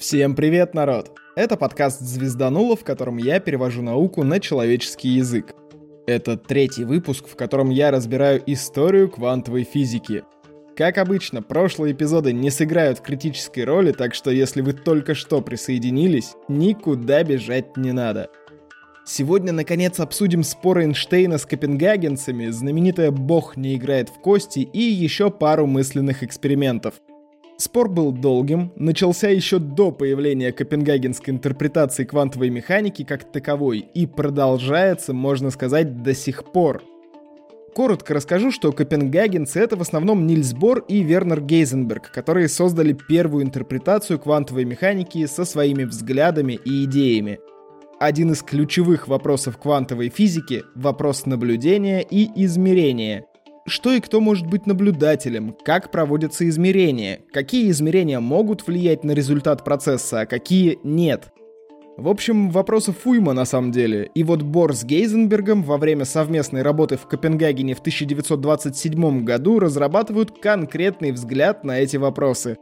Всем привет, народ! Это подкаст «Звездануло», в котором я перевожу науку на человеческий язык. Это третий выпуск, в котором я разбираю историю квантовой физики. Как обычно, прошлые эпизоды не сыграют критической роли, так что если вы только что присоединились, никуда бежать не надо. Сегодня, наконец, обсудим спор Эйнштейна с копенгагенцами, знаменитая «Бог не играет в кости» и еще пару мысленных экспериментов – Спор был долгим, начался еще до появления копенгагенской интерпретации квантовой механики как таковой и продолжается, можно сказать, до сих пор. Коротко расскажу, что копенгагенцы — это в основном Нильс Бор и Вернер Гейзенберг, которые создали первую интерпретацию квантовой механики со своими взглядами и идеями. Один из ключевых вопросов квантовой физики — вопрос наблюдения и измерения — что и кто может быть наблюдателем, как проводятся измерения, какие измерения могут влиять на результат процесса, а какие нет. В общем, вопросов уйма на самом деле. И вот Бор с Гейзенбергом во время совместной работы в Копенгагене в 1927 году разрабатывают конкретный взгляд на эти вопросы.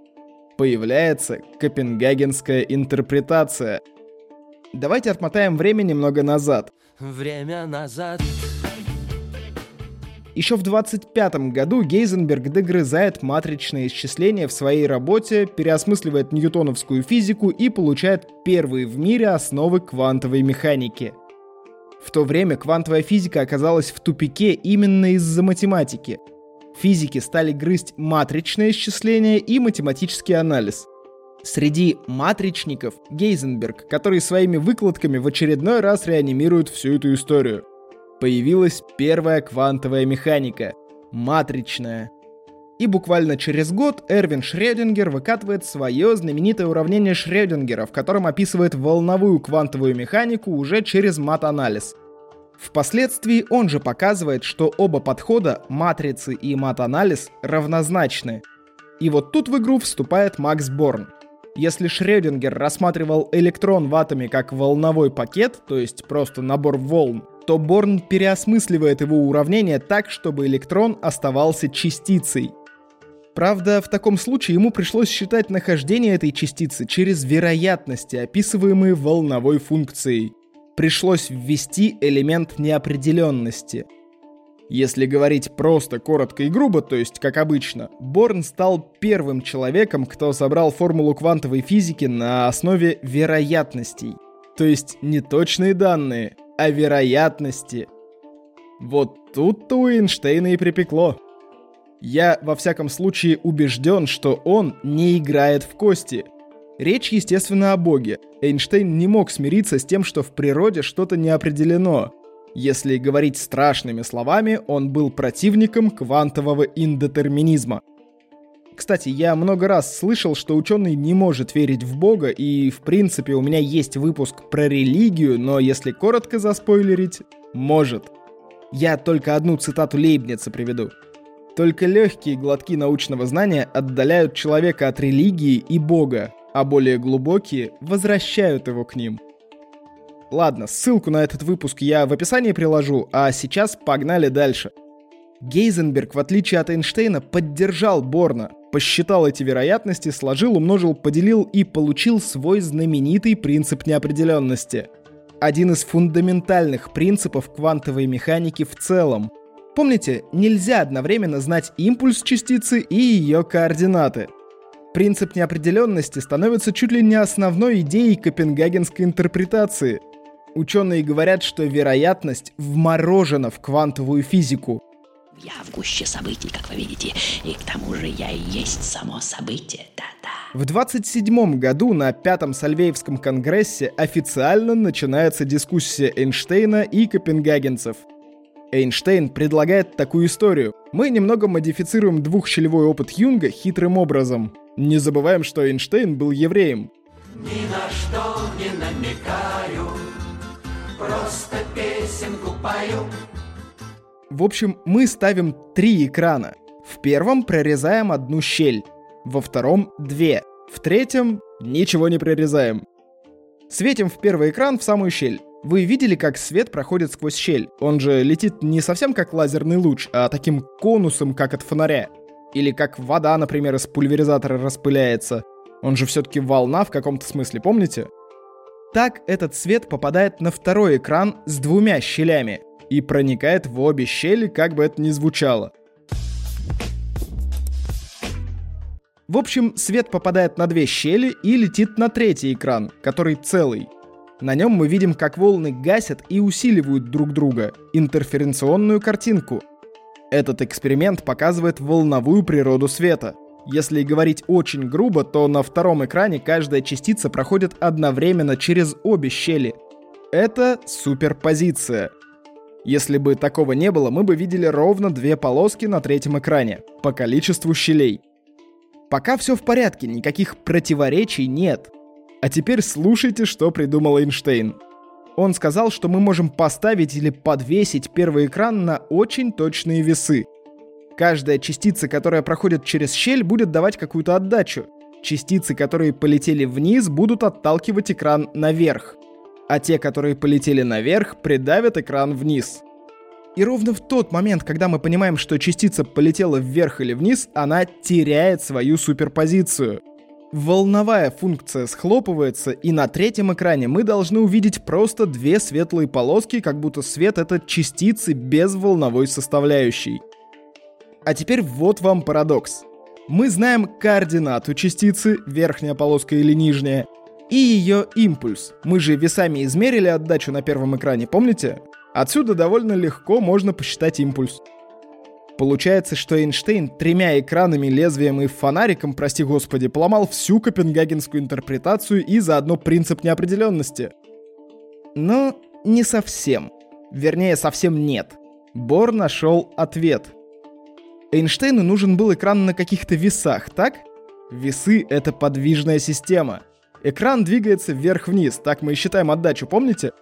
Появляется копенгагенская интерпретация. Давайте отмотаем время немного назад. Время назад. Еще в 25 году Гейзенберг догрызает матричные исчисления в своей работе, переосмысливает ньютоновскую физику и получает первые в мире основы квантовой механики. В то время квантовая физика оказалась в тупике именно из-за математики. Физики стали грызть матричное исчисление и математический анализ. Среди матричников Гейзенберг, который своими выкладками в очередной раз реанимирует всю эту историю – появилась первая квантовая механика — матричная. И буквально через год Эрвин Шрёдингер выкатывает свое знаменитое уравнение Шрёдингера, в котором описывает волновую квантовую механику уже через мат-анализ. Впоследствии он же показывает, что оба подхода, матрицы и мат-анализ, равнозначны. И вот тут в игру вступает Макс Борн. Если Шрёдингер рассматривал электрон в атоме как волновой пакет, то есть просто набор волн, то Борн переосмысливает его уравнение так, чтобы электрон оставался частицей. Правда, в таком случае ему пришлось считать нахождение этой частицы через вероятности, описываемые волновой функцией. Пришлось ввести элемент неопределенности. Если говорить просто, коротко и грубо, то есть как обычно, Борн стал первым человеком, кто собрал формулу квантовой физики на основе вероятностей. То есть не точные данные, о вероятности. Вот тут-то у Эйнштейна и припекло. Я, во всяком случае, убежден, что он не играет в кости. Речь, естественно, о Боге. Эйнштейн не мог смириться с тем, что в природе что-то не определено. Если говорить страшными словами, он был противником квантового индетерминизма. Кстати, я много раз слышал, что ученый не может верить в Бога, и в принципе у меня есть выпуск про религию, но если коротко заспойлерить, может. Я только одну цитату Лейбница приведу. Только легкие глотки научного знания отдаляют человека от религии и Бога, а более глубокие возвращают его к ним. Ладно, ссылку на этот выпуск я в описании приложу, а сейчас погнали дальше. Гейзенберг, в отличие от Эйнштейна, поддержал Борна, посчитал эти вероятности, сложил, умножил, поделил и получил свой знаменитый принцип неопределенности. Один из фундаментальных принципов квантовой механики в целом. Помните, нельзя одновременно знать импульс частицы и ее координаты. Принцип неопределенности становится чуть ли не основной идеей копенгагенской интерпретации. Ученые говорят, что вероятность вморожена в квантовую физику – я в гуще событий, как вы видите, и к тому же я и есть само событие, да-да. В 27 году на Пятом Сальвеевском конгрессе официально начинается дискуссия Эйнштейна и копенгагенцев. Эйнштейн предлагает такую историю. Мы немного модифицируем двухщелевой опыт Юнга хитрым образом. Не забываем, что Эйнштейн был евреем. Ни на что не намекаю, просто песенку пою. В общем, мы ставим три экрана. В первом прорезаем одну щель, во втором — две, в третьем — ничего не прорезаем. Светим в первый экран в самую щель. Вы видели, как свет проходит сквозь щель? Он же летит не совсем как лазерный луч, а таким конусом, как от фонаря. Или как вода, например, из пульверизатора распыляется. Он же все-таки волна в каком-то смысле, помните? Так этот свет попадает на второй экран с двумя щелями и проникает в обе щели, как бы это ни звучало. В общем, свет попадает на две щели и летит на третий экран, который целый. На нем мы видим, как волны гасят и усиливают друг друга, интерференционную картинку. Этот эксперимент показывает волновую природу света. Если говорить очень грубо, то на втором экране каждая частица проходит одновременно через обе щели. Это суперпозиция. Если бы такого не было, мы бы видели ровно две полоски на третьем экране, по количеству щелей. Пока все в порядке, никаких противоречий нет. А теперь слушайте, что придумал Эйнштейн. Он сказал, что мы можем поставить или подвесить первый экран на очень точные весы. Каждая частица, которая проходит через щель, будет давать какую-то отдачу. Частицы, которые полетели вниз, будут отталкивать экран наверх. А те, которые полетели наверх, придавят экран вниз. И ровно в тот момент, когда мы понимаем, что частица полетела вверх или вниз, она теряет свою суперпозицию. Волновая функция схлопывается, и на третьем экране мы должны увидеть просто две светлые полоски, как будто свет — это частицы без волновой составляющей. А теперь вот вам парадокс. Мы знаем координату частицы, верхняя полоска или нижняя, и ее импульс. Мы же весами измерили отдачу на первом экране, помните? Отсюда довольно легко можно посчитать импульс. Получается, что Эйнштейн тремя экранами, лезвием и фонариком, прости господи, поломал всю копенгагенскую интерпретацию и заодно принцип неопределенности. Но не совсем. Вернее, совсем нет. Бор нашел ответ. Эйнштейну нужен был экран на каких-то весах, так? Весы — это подвижная система. Экран двигается вверх-вниз, так мы и считаем отдачу, помните?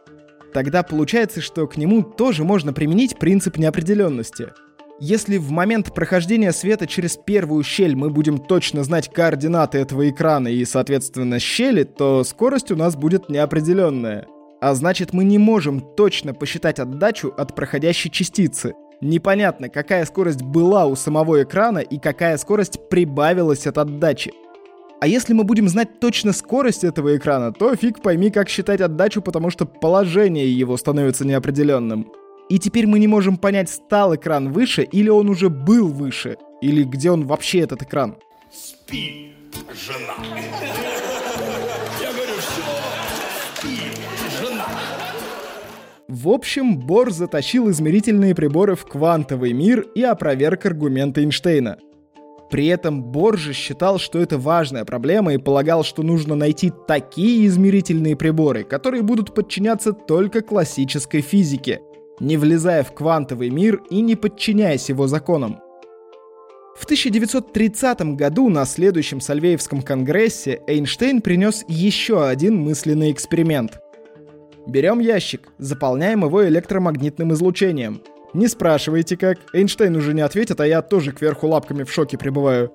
Тогда получается, что к нему тоже можно применить принцип неопределенности. Если в момент прохождения света через первую щель мы будем точно знать координаты этого экрана и, соответственно, щели, то скорость у нас будет неопределенная. А значит, мы не можем точно посчитать отдачу от проходящей частицы. Непонятно, какая скорость была у самого экрана и какая скорость прибавилась от отдачи. А если мы будем знать точно скорость этого экрана, то фиг пойми, как считать отдачу, потому что положение его становится неопределенным. И теперь мы не можем понять, стал экран выше или он уже был выше, или где он вообще этот экран. Спи, жена. Я говорю, все, спи, жена. В общем, Бор затащил измерительные приборы в квантовый мир и опроверг аргументы Эйнштейна. При этом Борже считал, что это важная проблема и полагал, что нужно найти такие измерительные приборы, которые будут подчиняться только классической физике, не влезая в квантовый мир и не подчиняясь его законам. В 1930 году на следующем Сальвеевском конгрессе Эйнштейн принес еще один мысленный эксперимент. Берем ящик, заполняем его электромагнитным излучением – не спрашивайте как, Эйнштейн уже не ответит, а я тоже кверху лапками в шоке пребываю.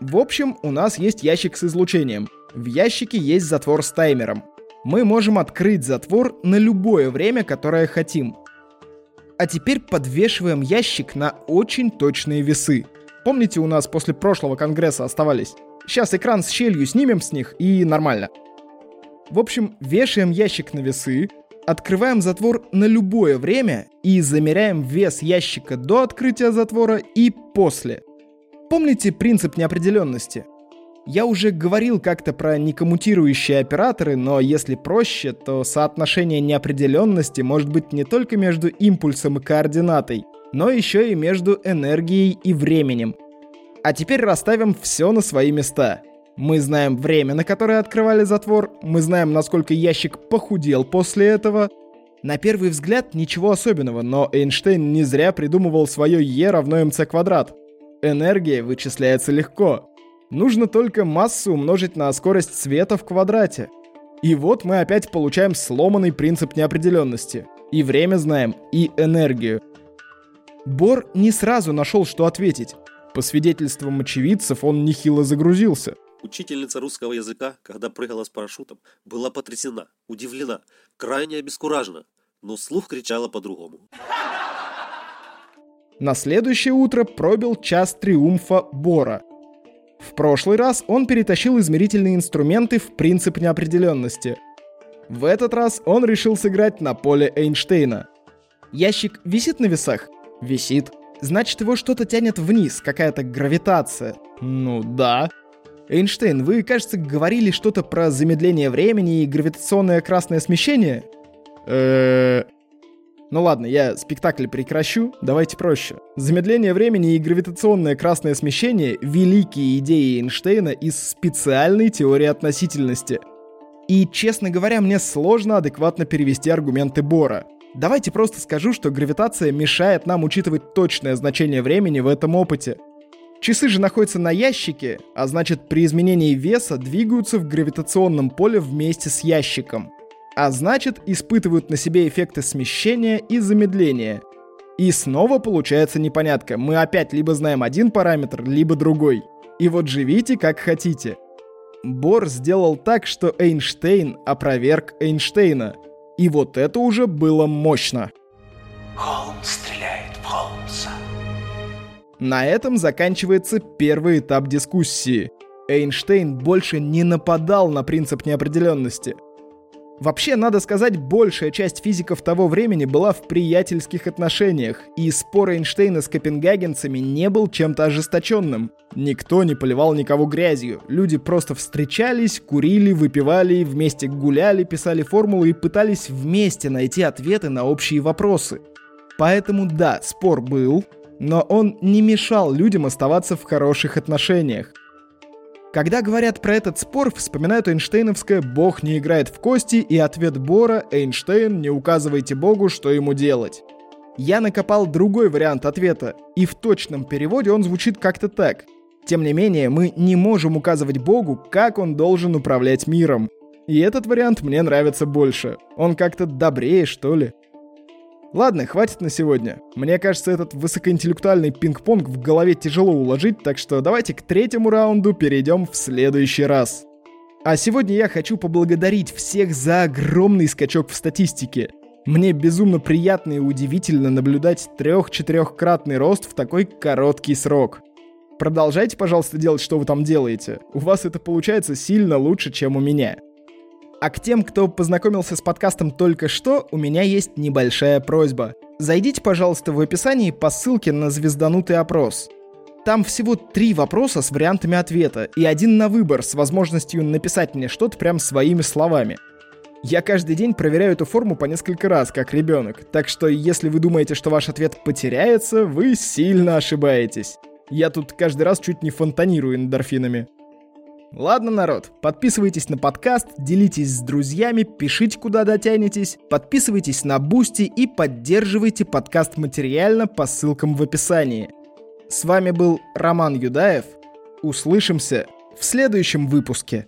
В общем, у нас есть ящик с излучением. В ящике есть затвор с таймером. Мы можем открыть затвор на любое время, которое хотим. А теперь подвешиваем ящик на очень точные весы. Помните, у нас после прошлого конгресса оставались? Сейчас экран с щелью снимем с них и нормально. В общем, вешаем ящик на весы, Открываем затвор на любое время и замеряем вес ящика до открытия затвора и после. Помните принцип неопределенности? Я уже говорил как-то про некоммутирующие операторы, но если проще, то соотношение неопределенности может быть не только между импульсом и координатой, но еще и между энергией и временем. А теперь расставим все на свои места – мы знаем время, на которое открывали затвор, мы знаем, насколько ящик похудел после этого. На первый взгляд ничего особенного, но Эйнштейн не зря придумывал свое Е равно МЦ квадрат. Энергия вычисляется легко. Нужно только массу умножить на скорость света в квадрате. И вот мы опять получаем сломанный принцип неопределенности. И время знаем, и энергию. Бор не сразу нашел, что ответить. По свидетельствам очевидцев, он нехило загрузился. Учительница русского языка, когда прыгала с парашютом, была потрясена, удивлена, крайне обескуражена, но слух кричала по-другому. На следующее утро пробил час триумфа Бора. В прошлый раз он перетащил измерительные инструменты в принцип неопределенности. В этот раз он решил сыграть на поле Эйнштейна. Ящик висит на весах? Висит. Значит, его что-то тянет вниз, какая-то гравитация. Ну да. Эйнштейн, вы, кажется, говорили что-то про замедление времени и гравитационное красное смещение? Э, ну ладно, я спектакль прекращу, давайте проще. Замедление времени и гравитационное красное смещение — великие идеи Эйнштейна из специальной теории относительности. И, честно говоря, мне сложно адекватно перевести аргументы Бора. Давайте просто скажу, что гравитация мешает нам учитывать точное значение времени в этом опыте. Часы же находятся на ящике, а значит при изменении веса двигаются в гравитационном поле вместе с ящиком. А значит испытывают на себе эффекты смещения и замедления. И снова получается непонятка. Мы опять либо знаем один параметр, либо другой. И вот живите как хотите. Бор сделал так, что Эйнштейн опроверг Эйнштейна — и вот это уже было мощно. Холмс стреляет. На этом заканчивается первый этап дискуссии. Эйнштейн больше не нападал на принцип неопределенности – Вообще, надо сказать, большая часть физиков того времени была в приятельских отношениях, и спор Эйнштейна с копенгагенцами не был чем-то ожесточенным. Никто не поливал никого грязью. Люди просто встречались, курили, выпивали, вместе гуляли, писали формулы и пытались вместе найти ответы на общие вопросы. Поэтому да, спор был, но он не мешал людям оставаться в хороших отношениях. Когда говорят про этот спор, вспоминают Эйнштейновское «Бог не играет в кости» и ответ Бора «Эйнштейн, не указывайте Богу, что ему делать». Я накопал другой вариант ответа, и в точном переводе он звучит как-то так. Тем не менее, мы не можем указывать Богу, как он должен управлять миром. И этот вариант мне нравится больше. Он как-то добрее, что ли. Ладно, хватит на сегодня. Мне кажется, этот высокоинтеллектуальный пинг-понг в голове тяжело уложить, так что давайте к третьему раунду перейдем в следующий раз. А сегодня я хочу поблагодарить всех за огромный скачок в статистике. Мне безумно приятно и удивительно наблюдать трех-четырехкратный рост в такой короткий срок. Продолжайте, пожалуйста, делать, что вы там делаете. У вас это получается сильно лучше, чем у меня. А к тем, кто познакомился с подкастом только что, у меня есть небольшая просьба. Зайдите, пожалуйста, в описании по ссылке на звезданутый опрос. Там всего три вопроса с вариантами ответа и один на выбор с возможностью написать мне что-то прям своими словами. Я каждый день проверяю эту форму по несколько раз, как ребенок, так что если вы думаете, что ваш ответ потеряется, вы сильно ошибаетесь. Я тут каждый раз чуть не фонтанирую эндорфинами. Ладно, народ, подписывайтесь на подкаст, делитесь с друзьями, пишите, куда дотянетесь, подписывайтесь на Boosty и поддерживайте подкаст материально по ссылкам в описании. С вами был Роман Юдаев. Услышимся в следующем выпуске.